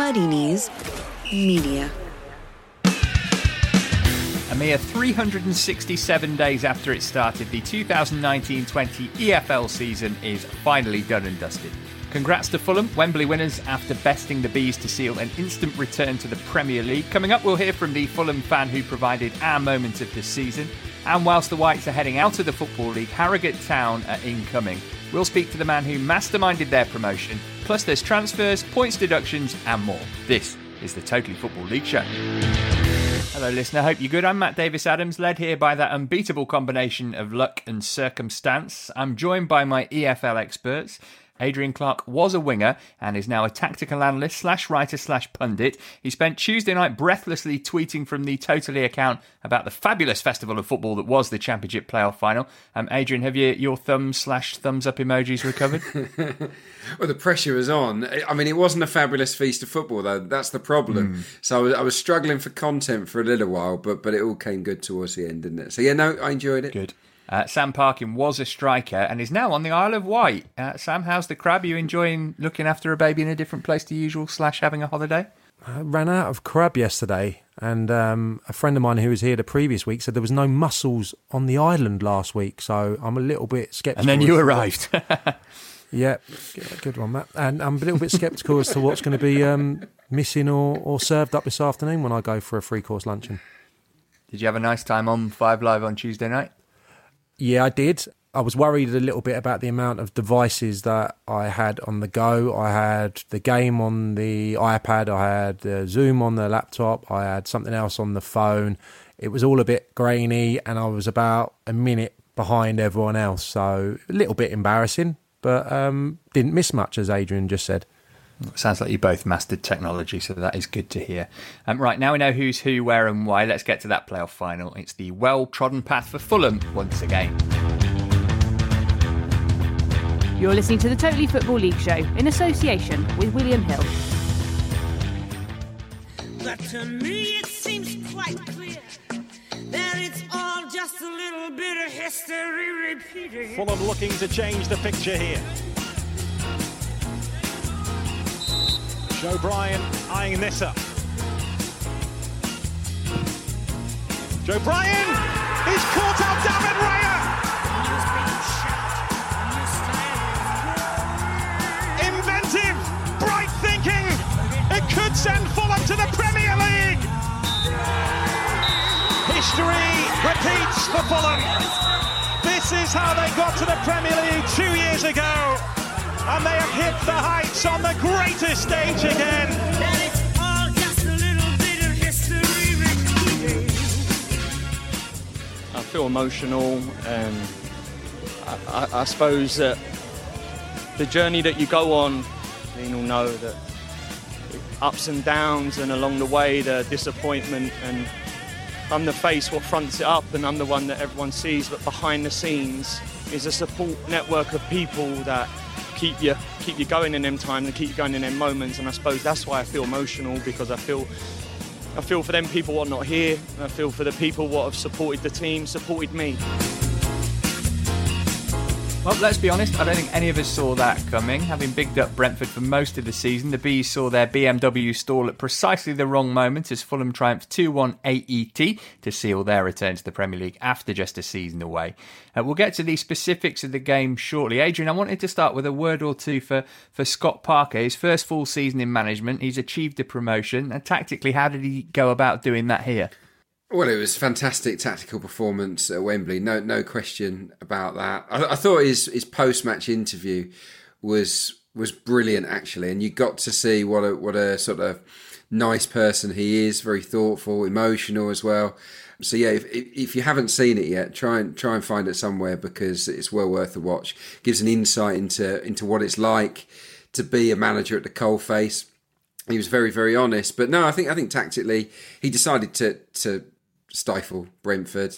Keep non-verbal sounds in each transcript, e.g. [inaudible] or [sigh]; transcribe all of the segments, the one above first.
Muddy Media. A mere 367 days after it started, the 2019 20 EFL season is finally done and dusted. Congrats to Fulham, Wembley winners after besting the Bees to seal an instant return to the Premier League. Coming up, we'll hear from the Fulham fan who provided our moment of the season. And whilst the Whites are heading out of the Football League, Harrogate Town are incoming. We'll speak to the man who masterminded their promotion. Plus, there's transfers, points deductions, and more. This is the Totally Football League Show. Hello, listener. Hope you're good. I'm Matt Davis Adams, led here by that unbeatable combination of luck and circumstance. I'm joined by my EFL experts. Adrian Clark was a winger and is now a tactical analyst slash writer slash pundit. He spent Tuesday night breathlessly tweeting from the Totally account about the fabulous festival of football that was the Championship playoff final. Um, Adrian, have you your thumbs slash thumbs up emojis recovered? [laughs] well, the pressure was on. I mean, it wasn't a fabulous feast of football though. That's the problem. Mm. So I was, I was struggling for content for a little while, but but it all came good towards the end, didn't it? So yeah, no, I enjoyed it. Good. Uh, Sam Parkin was a striker and is now on the Isle of Wight. Uh, Sam, how's the crab? Are you enjoying looking after a baby in a different place to usual slash having a holiday? I ran out of crab yesterday, and um, a friend of mine who was here the previous week said there was no mussels on the island last week. So I'm a little bit sceptical. And then you arrived. [laughs] yeah, good one, Matt. And I'm a little bit sceptical as to what's going to be um, missing or, or served up this afternoon when I go for a three course luncheon. Did you have a nice time on Five Live on Tuesday night? Yeah, I did. I was worried a little bit about the amount of devices that I had on the go. I had the game on the iPad, I had the Zoom on the laptop, I had something else on the phone. It was all a bit grainy, and I was about a minute behind everyone else. So a little bit embarrassing, but um, didn't miss much, as Adrian just said. Sounds like you both mastered technology, so that is good to hear. Um, right, now we know who's who, where, and why. Let's get to that playoff final. It's the well trodden path for Fulham once again. You're listening to the Totally Football League Show in association with William Hill. But to me, it seems quite clear that it's all just a little bit of history repeating. Fulham looking to change the picture here. Joe Bryan eyeing this up. Joe Bryan! He's caught out David Raya! Inventive, bright thinking! It could send Fulham to the Premier League! History repeats for Fulham. This is how they got to the Premier League two years ago and they have hit the heights on the greatest stage again. I feel emotional. and I, I, I, suppose that the journey that you go on, you'll know that ups and downs, and along the way, the disappointment. And I'm the face what fronts it up, and I'm the one that everyone sees. But behind the scenes is a support network of people that keep you keep you going in them times and keep you going in them moments. And I suppose that's why I feel emotional because I feel I feel for them people what are not here. I feel for the people what have supported the team, supported me. Well, let's be honest, I don't think any of us saw that coming. Having bigged up Brentford for most of the season, the Bees saw their BMW stall at precisely the wrong moment as Fulham triumphed 2 1 AET to seal their return to the Premier League after just a season away. Uh, we'll get to the specifics of the game shortly. Adrian, I wanted to start with a word or two for, for Scott Parker. His first full season in management, he's achieved a promotion. And tactically, how did he go about doing that here? Well, it was fantastic tactical performance at Wembley. No, no question about that. I, I thought his his post match interview was was brilliant actually, and you got to see what a what a sort of nice person he is. Very thoughtful, emotional as well. So yeah, if, if you haven't seen it yet, try and try and find it somewhere because it's well worth a watch. Gives an insight into into what it's like to be a manager at the coalface. He was very very honest, but no, I think I think tactically he decided to to stifle Brentford.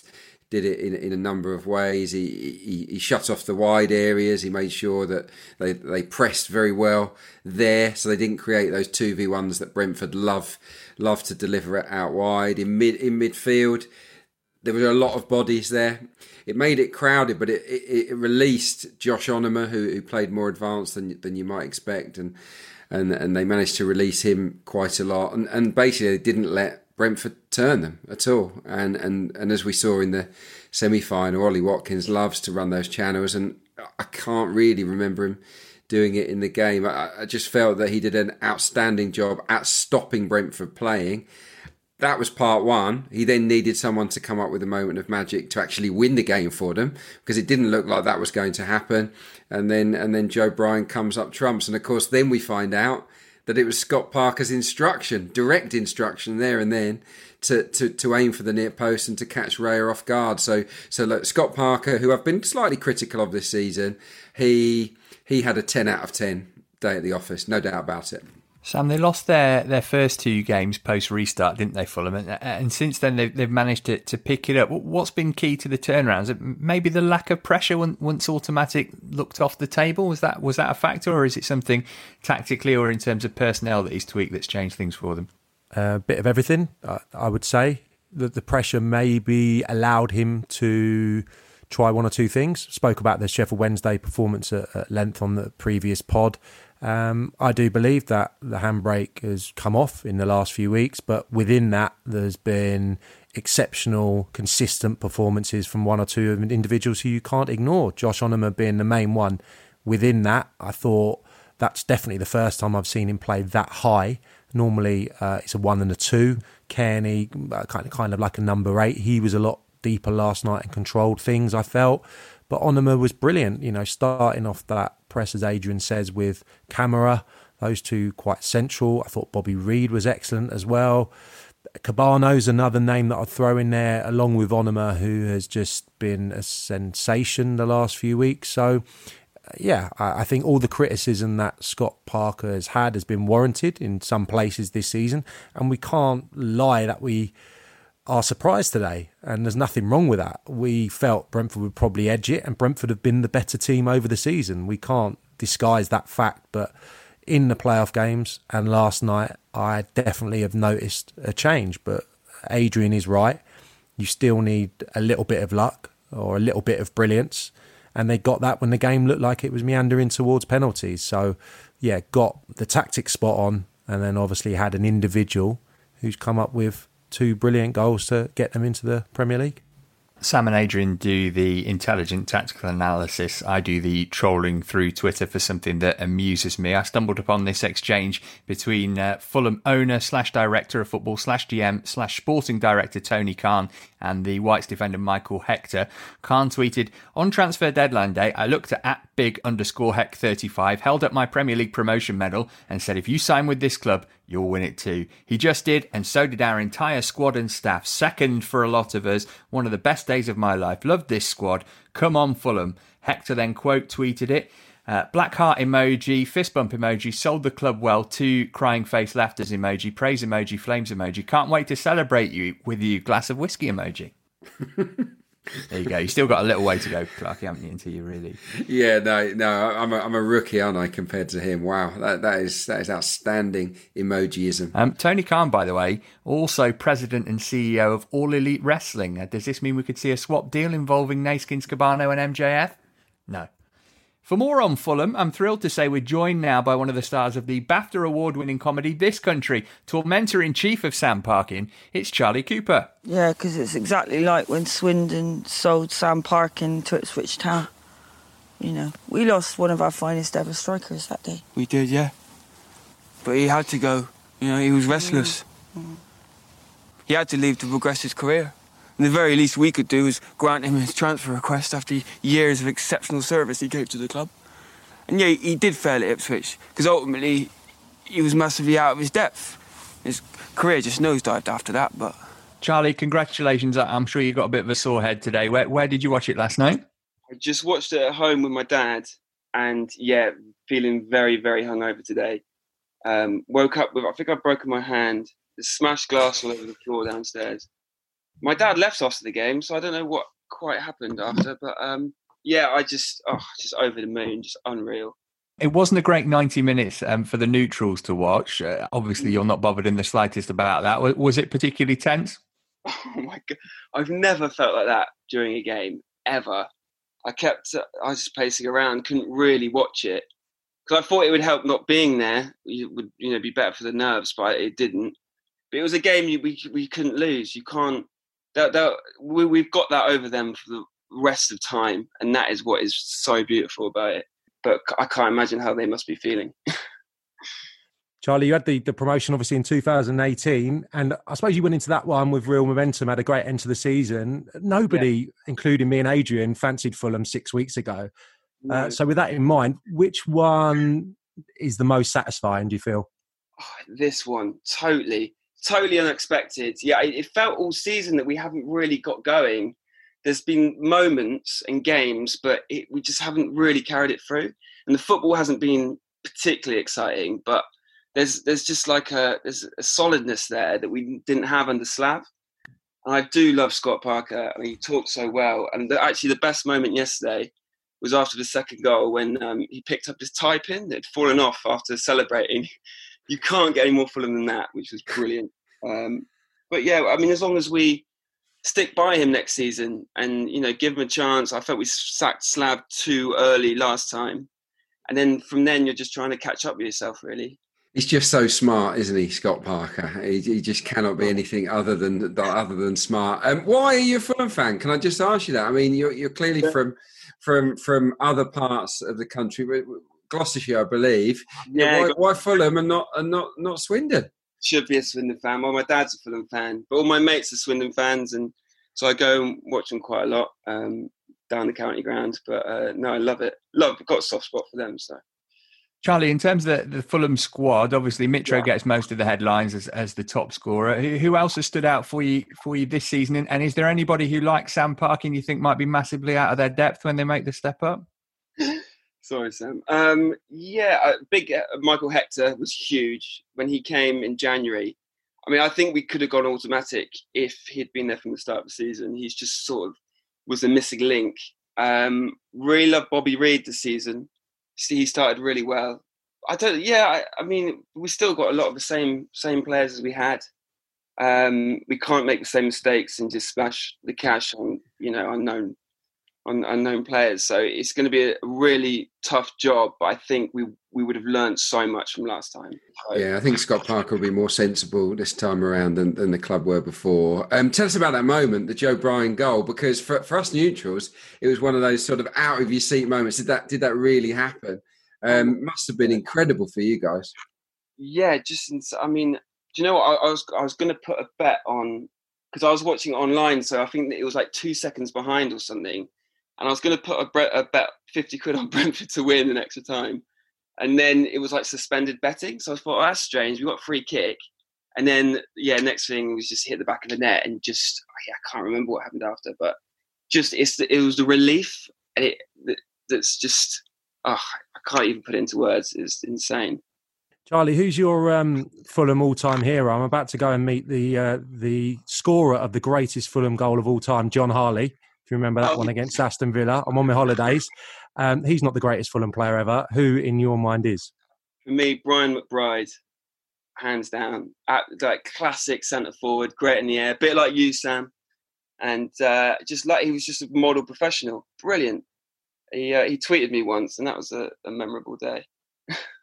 Did it in, in a number of ways. He, he, he shut off the wide areas. He made sure that they they pressed very well there, so they didn't create those two v ones that Brentford love love to deliver it out wide in mid in midfield. There were a lot of bodies there. It made it crowded, but it, it, it released Josh Onomah, who, who played more advanced than than you might expect, and and and they managed to release him quite a lot, and and basically they didn't let Brentford turn them at all. And and and as we saw in the semi final, Ollie Watkins loves to run those channels, and I can't really remember him doing it in the game. I, I just felt that he did an outstanding job at stopping Brentford playing that was part one. He then needed someone to come up with a moment of magic to actually win the game for them because it didn't look like that was going to happen. And then and then Joe Bryan comes up trumps, and of course then we find out that it was Scott Parker's instruction, direct instruction there and then to, to, to aim for the near post and to catch Raya off guard. So so look, Scott Parker, who I've been slightly critical of this season, he he had a ten out of ten day at the office, no doubt about it. Sam, they lost their, their first two games post restart, didn't they, Fulham? And, uh, and since then, they've, they've managed to, to pick it up. What's been key to the turnarounds? Maybe the lack of pressure once automatic looked off the table. Was that was that a factor, or is it something tactically or in terms of personnel that he's tweaked that's changed things for them? A bit of everything, I would say. That the pressure maybe allowed him to try one or two things. Spoke about the Sheffield Wednesday performance at, at length on the previous pod. Um, I do believe that the handbrake has come off in the last few weeks, but within that, there's been exceptional, consistent performances from one or two individuals who you can't ignore. Josh Onomah being the main one. Within that, I thought that's definitely the first time I've seen him play that high. Normally, uh, it's a one and a two. Cairney, uh, kind of, kind of like a number eight. He was a lot deeper last night and controlled things. I felt. But Onomah was brilliant, you know, starting off that press, as Adrian says, with Kamara, those two quite central. I thought Bobby Reid was excellent as well. Kebano's another name that I'd throw in there, along with Onomah, who has just been a sensation the last few weeks. So, yeah, I think all the criticism that Scott Parker has had has been warranted in some places this season, and we can't lie that we are surprised today, and there's nothing wrong with that. We felt Brentford would probably edge it, and Brentford have been the better team over the season. We can't disguise that fact, but in the playoff games and last night, I definitely have noticed a change. But Adrian is right. You still need a little bit of luck or a little bit of brilliance. And they got that when the game looked like it was meandering towards penalties. So, yeah, got the tactics spot on, and then obviously had an individual who's come up with two brilliant goals to get them into the Premier League. Sam and Adrian do the intelligent tactical analysis. I do the trolling through Twitter for something that amuses me. I stumbled upon this exchange between uh, Fulham owner slash director of football slash GM slash sporting director Tony Khan and the Whites defender Michael Hector. Khan tweeted, On transfer deadline day, I looked at, at big underscore heck 35, held up my Premier League promotion medal, and said, If you sign with this club, you'll win it too. He just did, and so did our entire squad and staff. Second for a lot of us. One of the best days of my life. Loved this squad. Come on, Fulham. Hector then quote tweeted it. Uh, black heart emoji, fist bump emoji, sold the club well, two crying face laughters emoji, praise emoji, flames emoji. Can't wait to celebrate you with you, glass of whiskey emoji. [laughs] there you go. You still got a little way to go, Clarky, haven't you, until you really. Yeah, no, no, I'm a, I'm a rookie, aren't I, compared to him? Wow, that that is that is outstanding emojiism. Um, Tony Khan, by the way, also president and CEO of All Elite Wrestling. Uh, does this mean we could see a swap deal involving Neeskens Kebano and MJF? No. For more on Fulham, I'm thrilled to say we're joined now by one of the stars of the BAFTA award winning comedy This Country, tormentor in chief of Sam Parkin. It's Charlie Cooper. Yeah, because it's exactly like when Swindon sold Sam Parkin to Ipswich Town. You know, we lost one of our finest ever strikers that day. We did, yeah. But he had to go. You know, he was restless. Mm. He had to leave to progress his career. And the very least we could do was grant him his transfer request after years of exceptional service he gave to the club. And yeah, he did fail at Ipswich, because ultimately he was massively out of his depth. His career just nosedived after that, but... Charlie, congratulations. I'm sure you got a bit of a sore head today. Where, where did you watch it last night? I just watched it at home with my dad, and yeah, feeling very, very hungover today. Um, woke up with, I think I've broken my hand. There's smashed glass all over the floor downstairs my dad left after the game, so I don't know what quite happened after. But um, yeah, I just oh, just over the moon, just unreal. It wasn't a great 90 minutes um, for the neutrals to watch. Uh, obviously, you're not bothered in the slightest about that. Was, was it particularly tense? [laughs] Oh my god, I've never felt like that during a game ever. I kept, uh, I was just pacing around, couldn't really watch it because I thought it would help not being there. It would you know be better for the nerves, but it didn't. But it was a game you, we we couldn't lose. You can't. That, that we, we've got that over them for the rest of time, and that is what is so beautiful about it. But I can't imagine how they must be feeling. [laughs] Charlie, you had the, the promotion obviously in 2018, and I suppose you went into that one with real momentum, had a great end to the season. Nobody, yeah. including me and Adrian, fancied Fulham six weeks ago. No. Uh, so, with that in mind, which one is the most satisfying, do you feel? Oh, this one, totally, totally unexpected. Yeah, it, felt all season that we haven't really got going. There's been moments and games, but it, we just haven't really carried it through. And the football hasn't been particularly exciting, but there's there's just like a there's a solidness there that we didn't have under Slav. And I do love Scott Parker. I mean, he talks so well. And the, actually, the best moment yesterday was after the second goal when um, he picked up his tie pin that had fallen off after celebrating. You can't get any more Fulham than that, which was brilliant. Um, but yeah, I mean, as long as we stick by him next season and you know give him a chance, I felt we sacked Slav too early last time, and then from then you're just trying to catch up with yourself, really. He's just so smart, isn't he, Scott Parker? He, he just cannot be anything other than other than smart. Um, why are you a Fulham fan? Can I just ask you that? I mean, you're, you're clearly from from from other parts of the country, Gloucestershire, I believe. Yeah. Why, why, Fulham and not and not not Swindon? Should be a Swindon fan. Well, my dad's a Fulham fan, but all my mates are Swindon fans, and so I go and watch them quite a lot um, down the county ground. But uh, no, I love it. Love, got a soft spot for them. So. Charlie, in terms of the, the Fulham squad, obviously Mitro yeah. gets most of the headlines as, as the top scorer. Who, who, else has stood out for you for you this season? And is there anybody who, like Sam Parkin, you think might be massively out of their depth when they make the step up? Sorry, Sam. Um, yeah, uh, big uh, Michael Hector was huge when he came in January. I mean, I think we could have gone automatic if he'd been there from the start of the season. He's just sort of was a missing link. Um, really love Bobby Reid this season he started really well. I don't. Yeah, I, I, mean, we still got a lot of the same same players as we had. Um, we can't make the same mistakes and just smash the cash on you know unknown on unknown players. So it's going to be a really tough job. But I think we we would have learned so much from last time. So, yeah, I think Scott Parker will be more sensible this time around than, than the club were before. Um, tell us about that moment, the Joe Bryan goal, because for, for us neutrals, it was one of those sort of out of your seat moments. Did that did that really happen? Um, must have been incredible for you guys. Yeah, just I mean, do you know what? I, I was I was going to put a bet on because I was watching online, so I think that it was like two seconds behind or something and I was going to put a, bet fifty quid on [laughs] Brentford to win in extra time, and then it was like suspended betting. So I thought, oh, that's strange. We got free kick, and then yeah, next thing was just hit the back of the net, and just oh, yeah, I can't remember what happened after, but just it's the, it was the relief, and it that's just oh, I can't even put it into words. It's insane. Charlie, who's your um, Fulham all-time hero? I'm about to go and meet the uh, the scorer of the greatest Fulham goal of all time, John Harley you remember that oh, one against Aston Villa? I'm on my holidays. Um, he's not the greatest Fulham player ever. Who, in your mind, is? For me, Brian McBride, hands down. At, like classic centre forward, great in the air, bit like you, Sam, and uh, just like he was just a model professional, brilliant. He uh, he tweeted me once, and that was a, a memorable day. [laughs]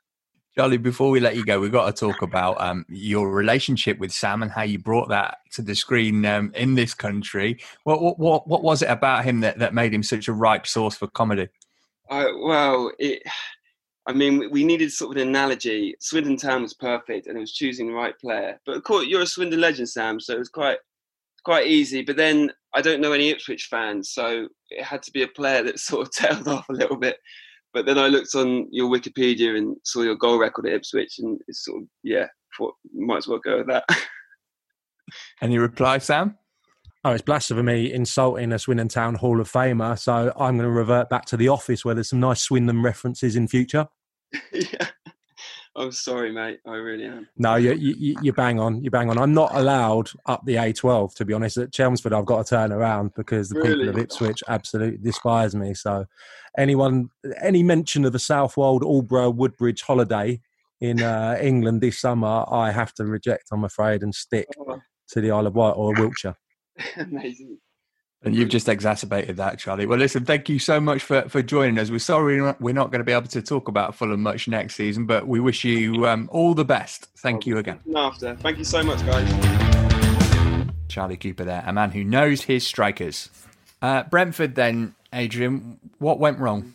Charlie, before we let you go, we've got to talk about um, your relationship with Sam and how you brought that to the screen um, in this country. What, what, what, what was it about him that, that made him such a ripe source for comedy? Uh, well, it, I mean, we needed sort of an analogy. Swindon Town was perfect, and it was choosing the right player. But of course, you're a Swindon legend, Sam, so it was quite quite easy. But then I don't know any Ipswich fans, so it had to be a player that [laughs] sort of [laughs] tailed off a little bit. But then I looked on your Wikipedia and saw your goal record at Ipswich, and it's sort of yeah, thought might as well go with that. [laughs] Any reply, Sam? Oh, it's blasphemy insulting a Swindon Town Hall of Famer. So I'm going to revert back to the office where there's some nice Swindon references in future. [laughs] yeah. I'm sorry, mate. I really am. No, you, you, you bang on. You bang on. I'm not allowed up the A12, to be honest. At Chelmsford, I've got to turn around because the really? people of Ipswich absolutely despise me. So, anyone, any mention of a Southwold, Aldeburgh, Woodbridge holiday in uh, England this summer, I have to reject, I'm afraid, and stick oh. to the Isle of Wight or Wiltshire. [laughs] Amazing. And you've just exacerbated that, Charlie. Well, listen, thank you so much for, for joining us. We're sorry we're not going to be able to talk about Fulham much next season, but we wish you um, all the best. Thank you again. After. Thank you so much, guys. Charlie Cooper there, a man who knows his strikers. Uh, Brentford, then, Adrian, what went wrong?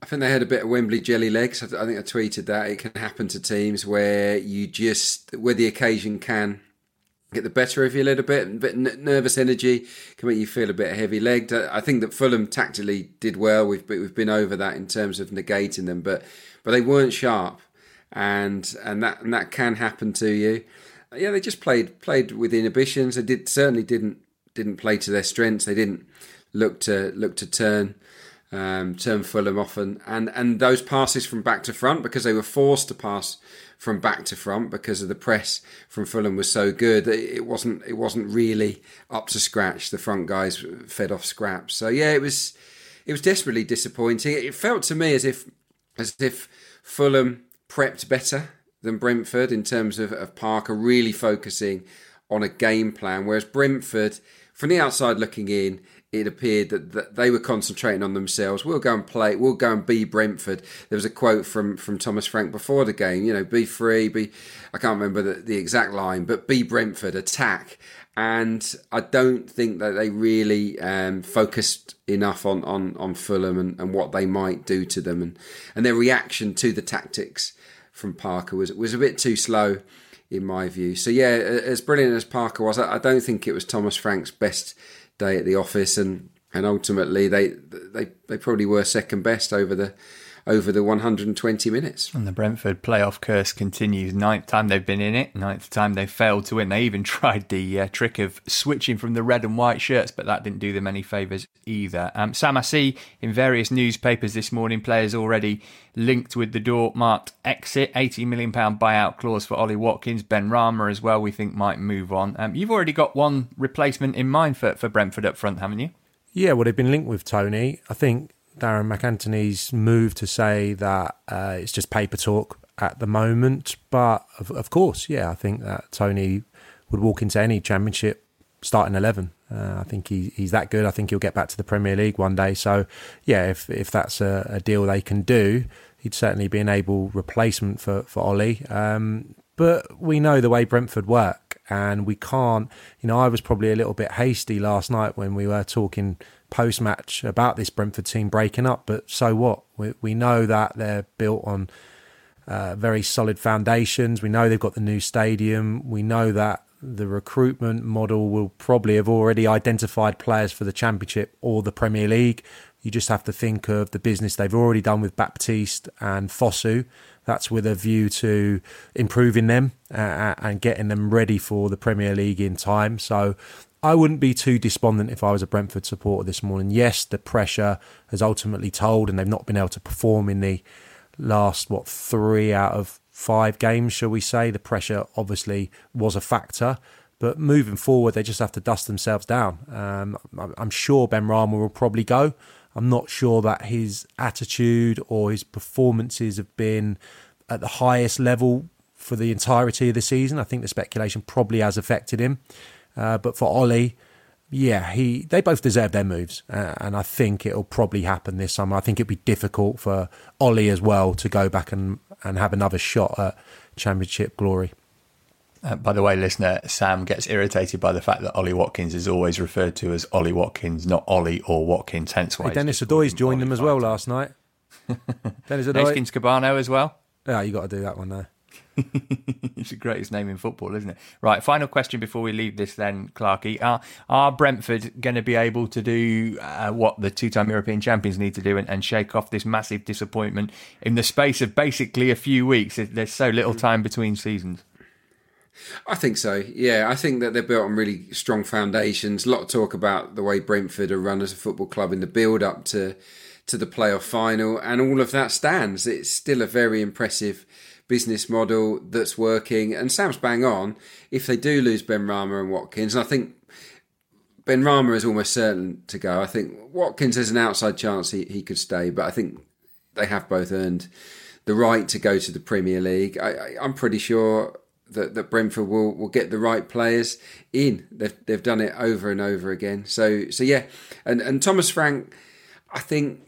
I think they had a bit of Wembley jelly legs. I think I tweeted that it can happen to teams where you just, where the occasion can get the better of you a little bit. A bit nervous energy can make you feel a bit heavy legged. I think that Fulham tactically did well. We've we've been over that in terms of negating them, but but they weren't sharp, and and that and that can happen to you. Yeah, they just played played with inhibitions. They did certainly didn't didn't play to their strengths. They didn't look to look to turn um, turn Fulham often, and and those passes from back to front because they were forced to pass from back to front because of the press from Fulham was so good. That it wasn't it wasn't really up to scratch. The front guys fed off scraps. So yeah, it was it was desperately disappointing. It felt to me as if as if Fulham prepped better than Brentford in terms of, of Parker really focusing on a game plan, whereas Brentford, from the outside looking in, it appeared that, they were concentrating on themselves. We'll go and play. We'll go and be Brentford. There was a quote from from Thomas Frank before the game. You know, be free. Be I can't remember the, the exact line, but be Brentford. Attack. And I don't think that they really um, focused enough on, on, on Fulham and, and what they might do to them, and, and their reaction to the tactics from Parker was was a bit too slow in my view. So yeah, as brilliant as Parker was, I don't think it was Thomas Frank's best day at the office, and and ultimately they they they probably were second best over the over the 120 minutes. And the Brentford playoff curse continues. Ninth time they've been in it, ninth time they've failed to win. They even [laughs] tried the uh, trick of switching from the red and white shirts, but that didn't do them any favours either. Um, Sam, I see in various newspapers this morning players already linked with the door marked exit, £80 million buyout clause for Ollie Watkins. Benrahma as well, we think might move on. Um, you've already got one replacement in mind for, for Brentford up front, haven't you? Yeah, well, they've been linked with Toney. I think Darragh MacAnthony's move to say that uh, it's just paper talk at the moment. But of, of, course, yeah, I think that Toney would walk into any championship starting 11. Uh, I think he, he's that good. I think he'll get back to the Premier League one day. So, yeah, if if that's a, a deal they can do, he'd certainly be an able replacement for, for Ollie. Um, but we know the way Brentford work, and we can't. You know, I was probably a little bit hasty last night when we were talking post match about this Brentford team breaking up, but so what? We, we know that they're built on uh, very solid foundations. We know they've got the new stadium. We know that the recruitment model will probably have already identified players for the Championship or the Premier League. You just have to think of the business they've already done with Baptiste and Fosu. That's with a view to improving them uh, and getting them ready for the Premier League in time. So I wouldn't be too despondent if I was a Brentford supporter this morning. Yes, the pressure has ultimately told, and they've not been able to perform in the last what three out of five games, shall we say? The pressure obviously was a factor, but moving forward, they just have to dust themselves down. Um, I'm sure Benrahma will probably go. I'm not sure that his attitude or his performances have been at the highest level for the entirety of the season. I think the speculation probably has affected him. Uh, but for Ollie, yeah, he they both deserve their moves, uh, and I think it'll probably happen this summer. I think it'd be difficult for Ollie as well to go back and, and have another shot at championship glory. Uh, by the way, listener, Sam gets irritated by the fact that Ollie Watkins is always referred to as Ollie Watkins, not Ollie or Watkins. Hence why hey, Denis Odoi's joined them as well last night. [laughs] Denis Odoi, Neeskens Kebano as well. Yeah, you got to do that one though. [laughs] it's the greatest name in football, isn't it? Right, final question before we leave this then, Clarky. Are, are Brentford going to be able to do uh, what the two time European champions need to do and, and, shake off this massive disappointment in the space of basically a few weeks? There's so little time between seasons. I think so. Yeah, I think that they're built on really strong foundations. A lot of talk about the way Brentford are run as a football club in the build up to to the playoff final, and all of that stands. It's still a very impressive business model that's working. And Sam's bang on. If they do lose Benrahma and Watkins, and I think Benrahma is almost certain to go. I think Watkins has an outside chance he, he could stay, but I think they have both earned the right to go to the Premier League. I, am pretty sure that, that Brentford will, will get the right players in. They've they've done it over and over again. So so yeah, and and Thomas Frank, I think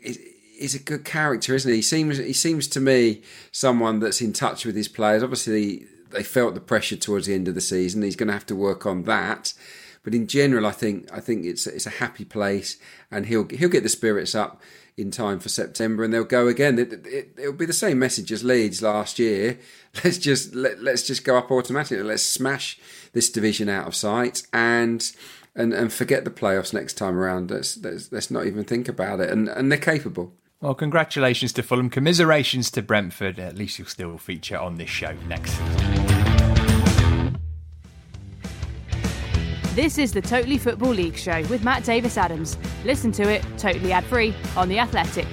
is a good character, isn't he? He seems he seems to me someone that's in touch with his players. Obviously, they felt the pressure towards the end of the season. He's going to have to work on that. But in general, I think I think it's it's a happy place, and he'll he'll get the spirits up in time for September, and they'll go again. It, it, will be the same message as Leeds last year. [laughs] Let's just let, let's just go up automatically. Let's smash this division out of sight and and and forget the playoffs next time around. Let's let's, let's not even think about it. And and they're capable. Well, congratulations to Fulham. Commiserations to Brentford. At least you'll still feature on this show next. This is the Totally Football League show with Matt Davis Adams. Listen to it totally ad free on The Athletic.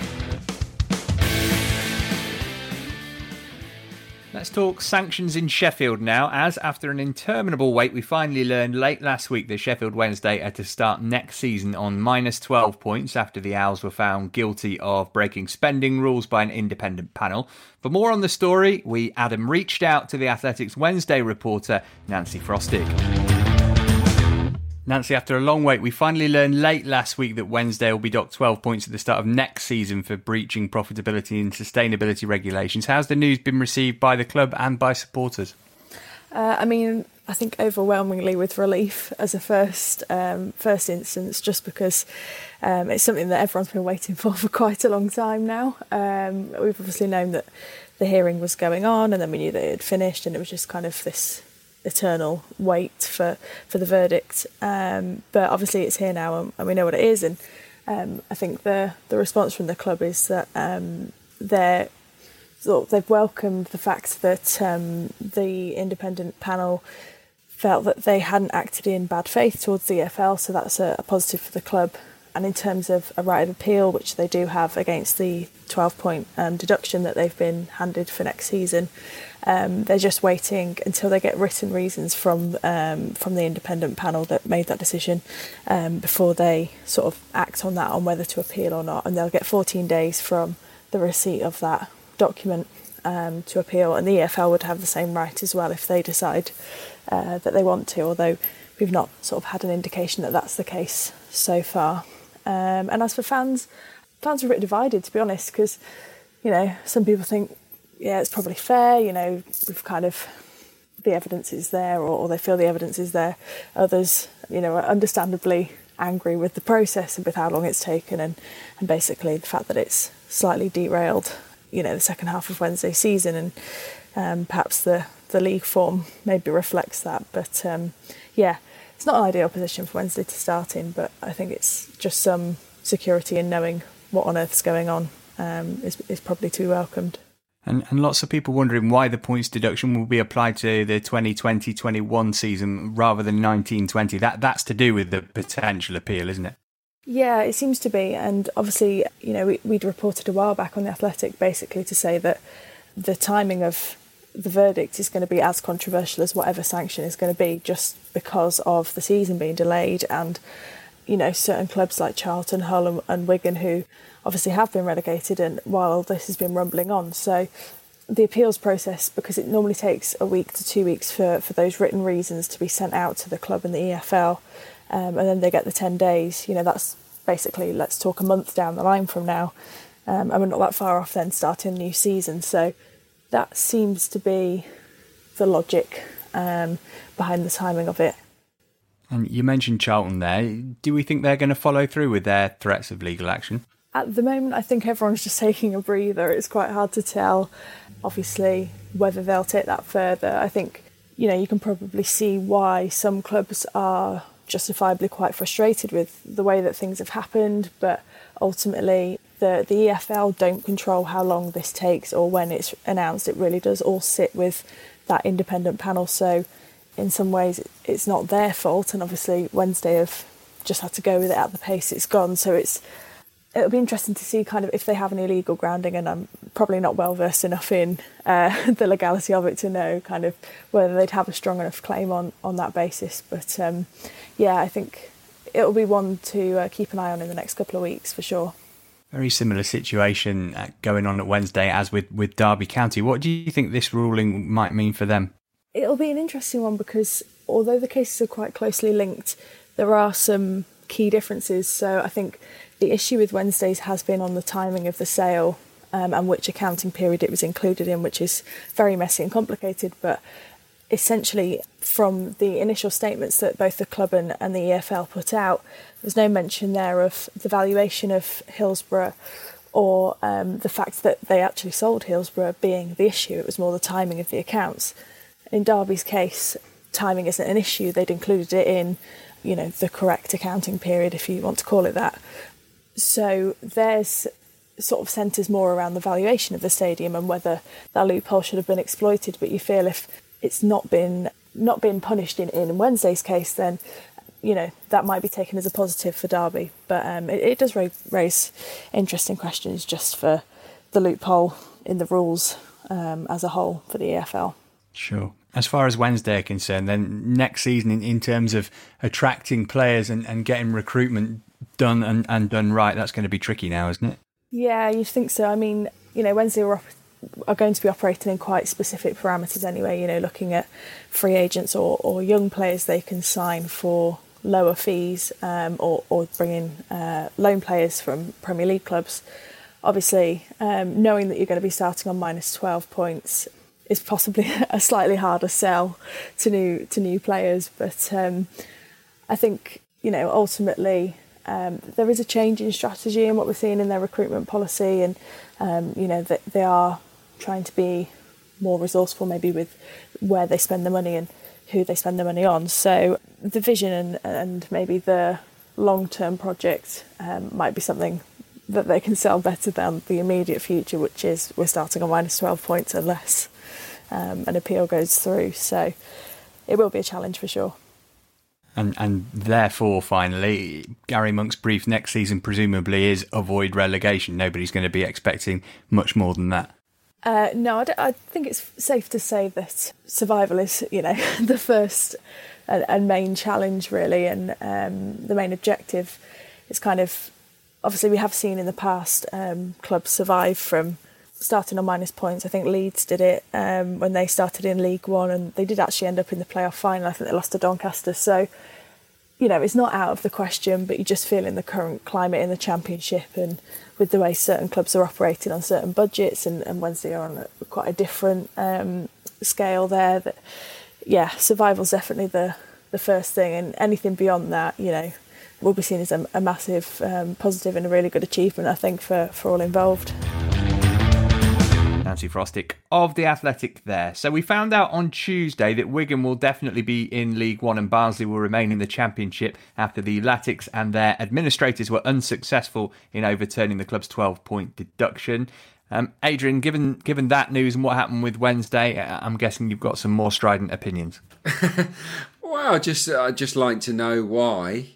Let's talk sanctions in Sheffield now, as after an interminable wait, we finally learned late last week that Sheffield Wednesday are to start next season on minus 12 points after the Owls were found guilty of breaking spending rules by an independent panel. For more on the story, we Adam reached out to the Athletics Wednesday reporter Nancy Frostick. Nancy, after a long wait, we finally learned late last week that Wednesday will be docked 12 points at the start of next season for breaching profitability and sustainability regulations. How's the news been received by the club and by supporters? Uh, I mean, I think overwhelmingly with relief as a first um, first instance, just because um, it's something that everyone's been waiting [laughs] for for quite a long time now. Um, we've obviously known that the hearing was going on, and then we knew that it had finished, and it was just kind of this eternal wait for for the verdict. Um, but obviously, it's here now, and, and, we know what it is. And um, I think the the response from the club is that um, they're they've welcomed the fact that um, the independent panel felt that they hadn't acted in bad faith towards the EFL, so that's a, a positive for the club. And in terms of a right of appeal, which they do have against the 12 point um, deduction that they've been handed for next season, um, they're just waiting until they get written reasons from um, from the independent panel that made that decision um, before they sort of act on that on whether to appeal or not. And they'll get 14 days from the receipt of that document um, to appeal. And the EFL would have the same right as well if they decide uh, that they want to. Although we've not sort of had an indication that that's the case so far. Um, and as for fans, fans are a bit divided to be honest because you know some people think yeah, it's probably fair. You know, we've kind of the evidence is there, or, or they feel the evidence is there. Others, you know, are understandably angry with the process and with how long it's taken, and and basically the fact that it's slightly derailed. You know, the second half of Wednesday season, and um, perhaps the the league form maybe reflects that. But um, yeah, it's not an ideal position for Wednesday to start in, but I think it's just some security in knowing what on earth's going on um, is is probably too welcomed. And, and lots of people wondering why the points deduction will be applied to the 2020-21 season rather than 1920. That that's to do with the potential appeal, isn't it? Yeah, it seems to be. And obviously, you know, we, would reported a while back on the Athletic basically to say that the timing of the verdict is going to be as controversial as whatever sanction is going to be, just because of the season being delayed and you know certain clubs like Charlton, Hull, and, and Wigan who obviously have been relegated and while this has been rumbling on. So the appeals process, because it normally takes a week to two weeks for, for those written reasons to be sent out to the club and the EFL, um, and then they get the 10 days, you know, that's basically, let's talk a month down the line from now. Um, and we're not that far off then starting a new season. So that seems to be the logic um, behind the timing of it. And you mentioned Charlton there. Do we think they're going to follow through with their threats of legal action? At the moment, I think everyone's just [laughs] taking a breather. It's quite hard to tell, obviously, whether they'll take that further. I think, you know, you can probably see why some clubs are justifiably quite frustrated with the way that things have happened, but ultimately, the, the EFL don't control how long this takes or when it's announced. It really does all sit with that independent panel. So, in some ways, it's not their fault, and obviously, Wednesday have just had to go with it at the pace it's gone. So, it's it'll be interesting to see kind of if they have any legal grounding, and I'm probably not well versed enough in uh, [laughs] the legality of it to know kind of whether they'd have a strong enough claim on on that basis. But um, yeah, I think it'll be one to uh, keep an eye on in the next couple of weeks for sure. Very similar situation uh, going on at Wednesday as with with Derby County. What do you think this ruling might mean for them? It'll be an interesting one because although the cases are quite closely linked, there are some key differences. So I think the issue with Wednesdays has been on the timing of the sale um, and which accounting period it was included in, which is very messy and complicated. But essentially, from the initial statements that both the club and, and the EFL put out, there's no mention there of the valuation of Hillsborough or um, the fact that they actually sold Hillsborough being the issue. It was more the timing of the accounts. In Derby's case, timing isn't an issue. They'd included it in, you know, the correct accounting period, if you want to call it that. So there's sort of centres more around the valuation of the stadium and whether that loophole should have been exploited. But you feel if it's not been not been punished in, in Wednesday's case, then you know that might be taken as a positive for Derby, but um, it, it, does raise, raise, interesting questions just for the loophole in the rules um, as a whole for the EFL. Sure. As far as Wednesday are concerned, then next season, in, in terms of attracting players and, and getting recruitment done and, and done right, that's going to be tricky now, isn't it? Yeah, you think so. I mean, you know, Wednesday are, op- are going to be operating in quite specific parameters anyway, you know, looking at free agents or, or young players they can sign for lower fees um, or, or bring in uh, loan players from Premier League clubs. Obviously, um, knowing that you're going to be starting on minus 12 points is possibly [laughs] a slightly harder sell to new to new players, but um, I think you know ultimately um, there is a change in strategy and what we're seeing in their recruitment policy, and um, you know that they are trying to be more resourceful, maybe with where they spend the money and who they spend the money on. So the vision and, and maybe the long term project um, might be something that they can sell better than the immediate future, which is we're starting on minus 12 points unless um, an appeal goes through. So it will be a challenge for sure. And, and therefore, finally, Gary Monk's brief next season presumably is avoid relegation. Nobody's going to be expecting much more than that. Uh, no, I, I, think it's safe to say that survival is, you know, [laughs] the first and, and main challenge, really, and um, the main objective is kind of obviously we have seen in the past um, clubs survive from starting on minus points. I think Leeds did it um, when they started in League One, and they did actually end up in the playoff final. I think they lost to Doncaster, so you know it's not out of the question. But you just feel in the current climate in the Championship and with the way certain clubs are operating on certain budgets and, and Wednesday are on a, quite a different um, scale there that yeah survival's definitely the the first thing and anything beyond that you know will be seen as a, a massive um, positive and a really good achievement I think for, for all involved. Frostick of The Athletic there. So we found out on Tuesday that Wigan will definitely be in League One and Barnsley will remain in the Championship after the Latics and their administrators were unsuccessful in overturning the club's 12 point deduction. Um, Adrian, given given that news and what happened with Wednesday, uh, I'm guessing you've got some more strident opinions. [laughs] well, just I'd just like to know why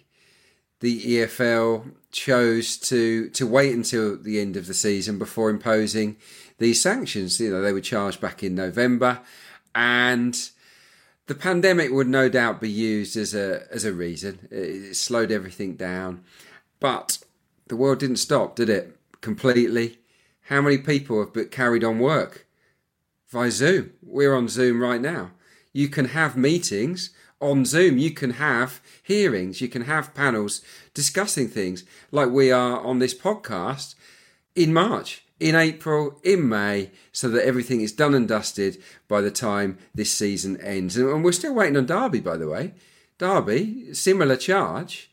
the EFL chose to to wait until the end of the season before imposing these sanctions. You know, they were charged back in November, and the pandemic would no doubt be used as a as a reason. It slowed everything down, but the world didn't stop, did it? Completely. How many people have carried on work via Zoom? We're on Zoom right now. You can have meetings on Zoom. You can have hearings. You can have panels discussing things like we are on this podcast in March in April, in May, so that everything is done and dusted by the time this season ends. And we're still waiting on Derby, by the way. Derby, similar charge.